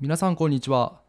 皆さんこんにちは。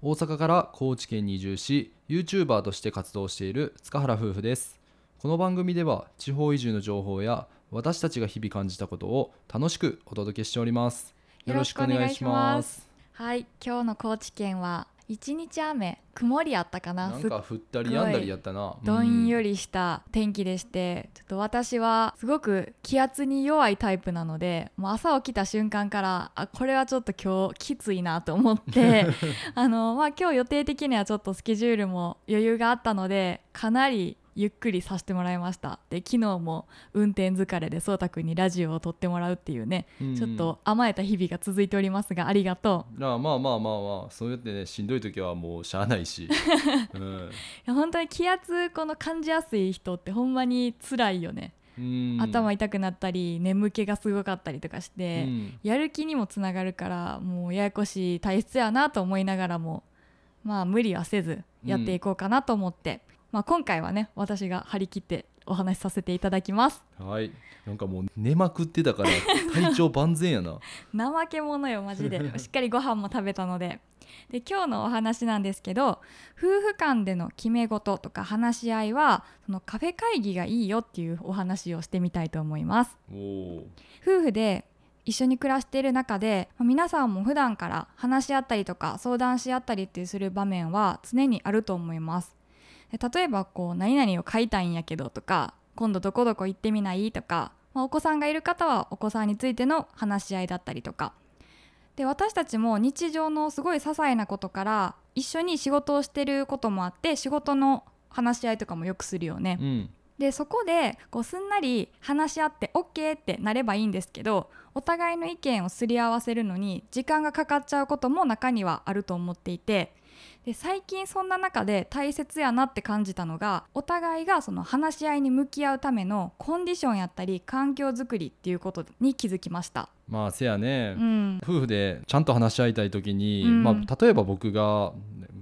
大阪から高知県に移住し YouTuber として活動している塚原夫婦です。この番組では地方移住の情報や私たちが日々感じたことを楽しくお届けしております。よろしくお願いします。はい今日の高知県は一日雨曇りあったかな？なんか降ったりやんだりやったな。どんよりりした天気でして、ちょっと私はすごく気圧に弱いタイプなのでもう朝起きた瞬間からあこれはちょっと今日きついなと思って あの、まあ、今日予定的にはちょっとスケジュールも余裕があったのでかなりゆっくりさせてもらいました。で昨日も運転疲れでそうたくんにラジオを撮ってもらうっていうね、ちょっと甘えた日々が続いておりますがありがとう。まあまあまあまあまあ。そうやってねしんどい時はもうしゃあないし、うん。いや本当に気圧この感じやすい人ってほんまに辛いよね、うん。頭痛くなったり眠気がすごかったりとかして、うん。やる気にもつながるからもうややこしい体質やなと思いながらもまあ無理はせずやっていこうかなと思って、まあ、今回はね私が張り切ってお話しさせていただきます。はい。なんかもう寝まくってたから体調万全やな。怠け者よマジで。しっかりご飯も食べたので。で今日のお話なんですけど夫婦間での決め事とか話し合いはそのカフェ会議がいいよっていうお話をしてみたいと思います。夫婦で一緒に暮らしている中でまあ皆さんも普段から話し合ったりとか相談し合ったりってする場面は常にあると思います。で例えばこう何々を買いたいんやけどとか今度どこどこ行ってみない？とか、まあお子さんがいる方はお子さんについての話し合いだったりとか。で私たちも日常のすごい些細なことから一緒に仕事をしてることもあって仕事の話し合いとかもよくするよね。うん。でそこでこうすんなり話し合って OK ってなればいいんですけどお互いの意見をすり合わせるのに時間がかかっちゃうことも中にはあると思っていてで最近そんな中で大切やなって感じたのがお互いがその話し合いに向き合うためのコンディションやったり環境づくりっていうことに気づきました。まあせやね、うん。夫婦でちゃんと話し合いたい時に、うん。まあ、例えば僕が、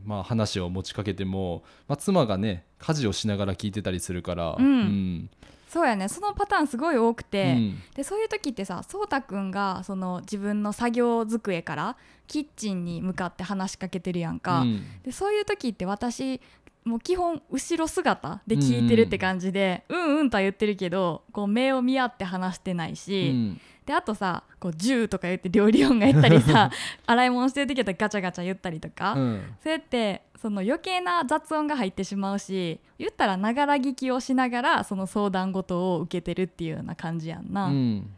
まあ、話を持ちかけても、まあ、妻がね家事をしながら聞いてたりするから、うん。うんそうやね。そのパターンすごい多くて、うん。でそういう時ってさそうたくんがその自分の作業机からキッチンに向かって話しかけてるやんか、うん。でそういう時って私もう基本後ろ姿で聞いてるって感じで、うん、うんとは言ってるけどこう目を見合って話してないし、うん。であとさこう「ジュー」とか言って料理音が言ったりさ 洗い物してる時だったらガチャガチャ言ったりとか、うん。そうやってその余計な雑音が入ってしまうし言ったらながら聞きをしながらその相談事を受けてるっていうような感じやんな。うん。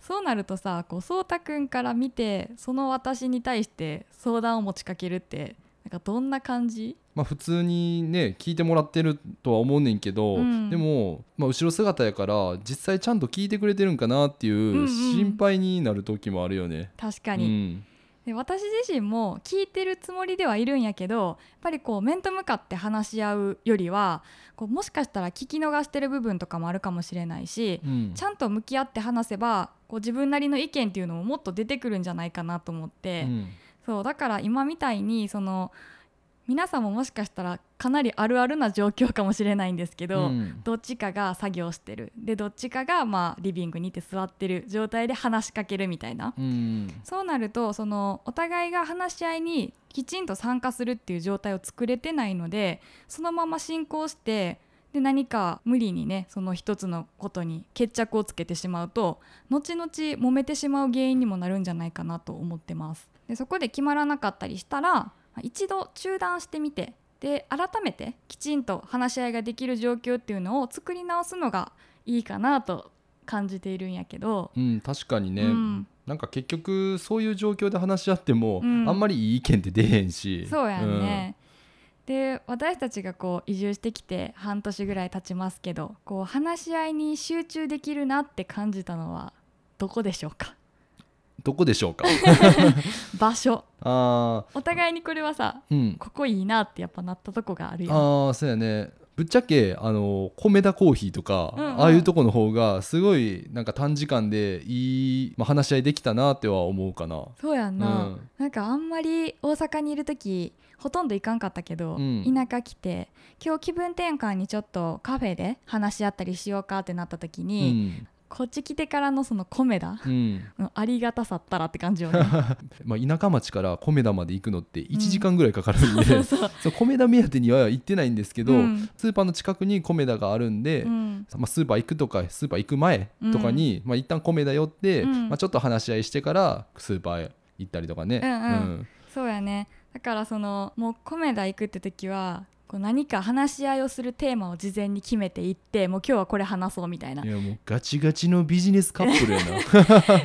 そうなるとさこうそうたくんから見てその私に対して相談を持ちかけるってかどんな感じ？まあ、普通にね聞いてもらってるとは思うねんけど、うん。でも、まあ、後ろ姿やから実際ちゃんと聞いてくれてるんかなっていんううん。心配になる時もあるよね。確かに、うん。で私自身も聞いてるつもりではいるんやけどやっぱりこう面と向かって話し合うよりはこうもしかしたら聞き逃してる部分とかもあるかもしれないし、うん。ちゃんと向き合って話せばこう自分なりの意見っていうのももっと出てくるんじゃないかなと思って、うんそうだから今みたいにその皆さんももしかしたらかなりあるあるな状況かもしれないんですけど、うん。どっちかが作業してる。でどっちかがまあリビングにいて座ってる状態で話しかけるみたいな、うん。そうなるとそのお互いが話し合いにきちんと参加するっていう状態を作れてないのでそのまま進行してで何か無理にねその一つのことに決着をつけてしまうと後々揉めてしまう原因にもなるんじゃないかなと思ってます。でそこで決まらなかったりしたらまあ一度中断してみてで改めてきちんと話し合いができる状況っていうのを作り直すのがいいかなと感じているんやけど、うん、確かにね、うん。なんか結局そういう状況で話し合っても、うん。あんまりいい意見って出へんし。そうやんね、で私たちがこう移住してきて半年ぐらい経ちますけどこう話し合いに集中できるなって感じたのはどこでしょうか？うんどこでしょうか？場所。あお互いにこれはさーうん。ここいいなってやっぱなったとこがあるやん。あーそうやね。ぶっちゃけあの米田コーヒーとか、うんうん。ああいうとこの方がすごいなんか短時間でいい、まあ、話し合いできたなっては思うかな。そうやんな、うん。なんかあんまり大阪にいる時ほとんど行かんかったけど、うん。田舎来て今日気分転換にちょっとカフェで話し合ったりしようかってなった時うに、んこっち来てからのその米田うん。のありがたさったらって感じよね。まあ、田舎町から米田まで行くのって1時間ぐらいかかるんで、そうそうそう。米田目当てには行ってないんですけど、うん。スーパーの近くに米田があるんで、うん。まあ、スーパー行くとかスーパー行く前とかに、まあ、一旦米田寄って、うん。まあ、ちょっと話し合いしてからスーパーへ行ったりとかね。うんうん。そうやね。だからそのもう米田行くって時はこう何か話し合いをするテーマを事前に決めていってもう今日はこれ話そうみたいな。いやもうガチガチのビジネスカップルや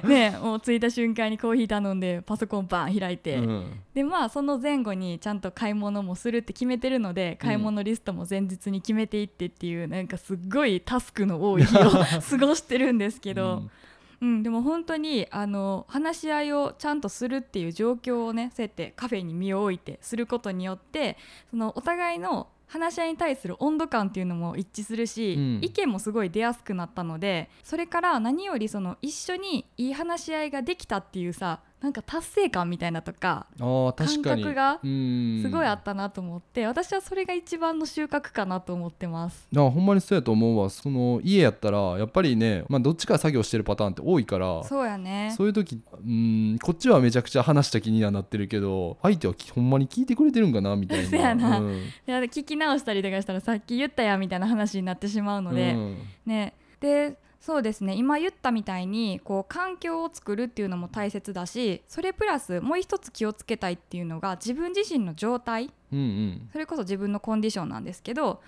な。ねもう着いた瞬間にコーヒー頼んでパソコンバン開いて、うん。でまあその前後にちゃんと買い物もするって決めてるので買い物リストも前日に決めていってっていう、なんかすっごいタスクの多い日を 過ごしてるんですけど、うんでも本当にあの話し合いをちゃんとするっていう状況をねそうやってカフェに身を置いてすることによってそのお互いの話し合いに対する温度感っていうのも一致するし、うん。意見もすごい出やすくなったのでそれから何よりその一緒にいい話し合いができたっていうさなんか達成感みたいなとか感覚がうん。すごいあったなと思って、私はそれが一番の収穫かなと思ってます。あほんまにそうやと思うわ。その家やったらやっぱりね、まあ、どっちか作業してるパターンって多いからそうやね。そういう時うんこっちはめちゃくちゃ話した気にはなってるけど相手はきほんまに聞いてくれてるんかなみたいな。そうやな。うん。いや聞き直したりとかしたらさっき言ったやみたいな話になってしまうので、うん。ね。でそうですね。今言ったみたいにこう環境を作るっていうのも大切だしそれプラスもう一つ気をつけたいっていうのが自分自身の状態。うんうん。それこそ自分のコンディションなんですけど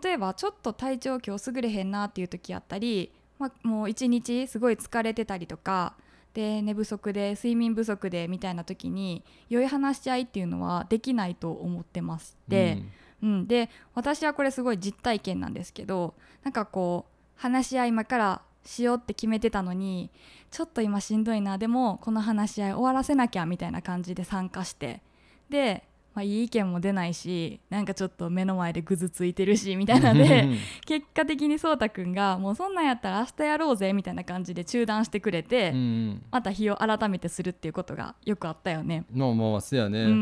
例えばちょっと体調今日優れへんなっていう時やったり、まあ、もう一日すごい疲れてたりとかで寝不足で睡眠不足でみたいな時に良い話し合いっていうのはできないと思ってまして。うん、で私はこれすごい実体験なんですけどなんかこう話し合い今からしようって決めてたのにちょっと今しんどいなでもこの話し合い終わらせなきゃみたいな感じで参加してで、まあ、いい意見も出ないしなんかちょっと目の前でぐずついてるしみたいなうん。ので結果的にそうたくんがもうそんなんやったら明日やろうぜみたいな感じで中断してくれて、うんうん。また日を改めてするっていうことがよくあったよね。まあまあやね。うん。う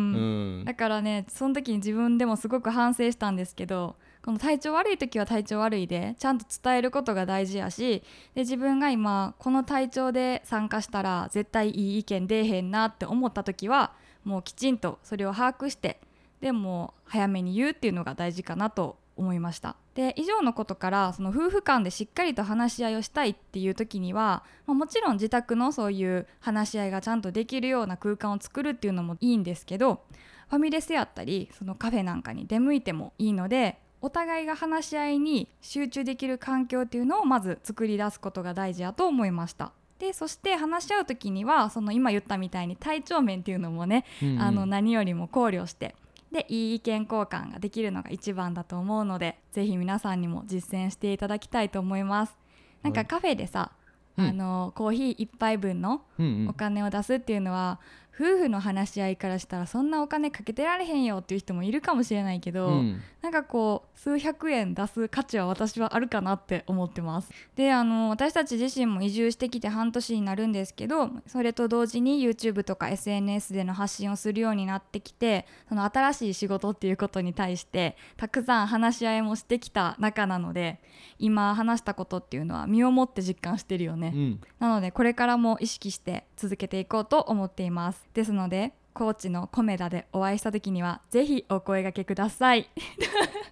ん。だからねその時に自分でもすごく反省したんですけどこの体調悪い時は体調悪いでちゃんと伝えることが大事やしで自分が今この体調で参加したら絶対いい意見出えへんなって思った時はもうきちんとそれを把握してでも早めに言うっていうのが大事かなと思いました。で以上のことからその夫婦間でしっかりと話し合いをしたいっていう時には、まあもちろん自宅のそういう話し合いがちゃんとできるような空間を作るっていうのもいいんですけどファミレスやったりそのカフェなんかに出向いてもいいのでお互いが話し合いに集中できる環境っていうのをまず作り出すことが大事やと思いました。でそして話し合う時にはその今言ったみたいに体調面っていうのもね、うんうんあの何よりも考慮してでいい意見交換ができるのが一番だと思うのでぜひ皆さんにも実践していただきたいと思います。なんかカフェでさ、うんあのコーヒー1杯分のうんうんお金を出すっていうのは、夫婦の話し合いからしたらそんなお金かけてられへんよっていう人もいるかもしれないけど、うん。なんかこう数百円出す価値は私はあるかなって思ってます。であの私たち自身も移住してきて半年になるんですけどそれと同時に YouTube とか SNS での発信をするようになってきてその新しい仕事っていうことに対してたくさん話し合いもしてきた中なので今話したことっていうのは身をもって実感してるよね、うん。なのでこれからも意識して続けていこうと思っています。ですので高知のコメダでお会いした時にはぜひお声掛けください。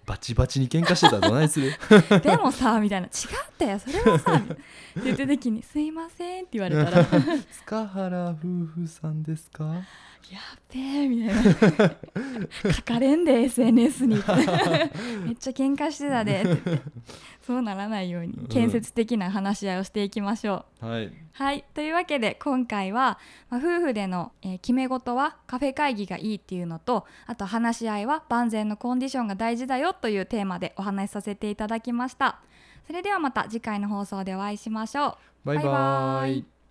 バチバチに喧嘩してたらどないする？でもさみたいな。違ったよそれはさって言った時に「すいません」って言われたら「やっ塚原夫婦さんですか？べえ」みたいな「書かれんで SNS に」めっちゃ喧嘩してたで。そうならないように建設的な話し合いをしていきましょう。はい。はい。というわけで今回は、まあ夫婦での、えー決め事はカフェ会議がいいっていうのとあと話し合いは万全のコンディションが大事だよというテーマでお話しさせていただきました。それではまた次回の放送でお会いしましょう。バイババイバイイ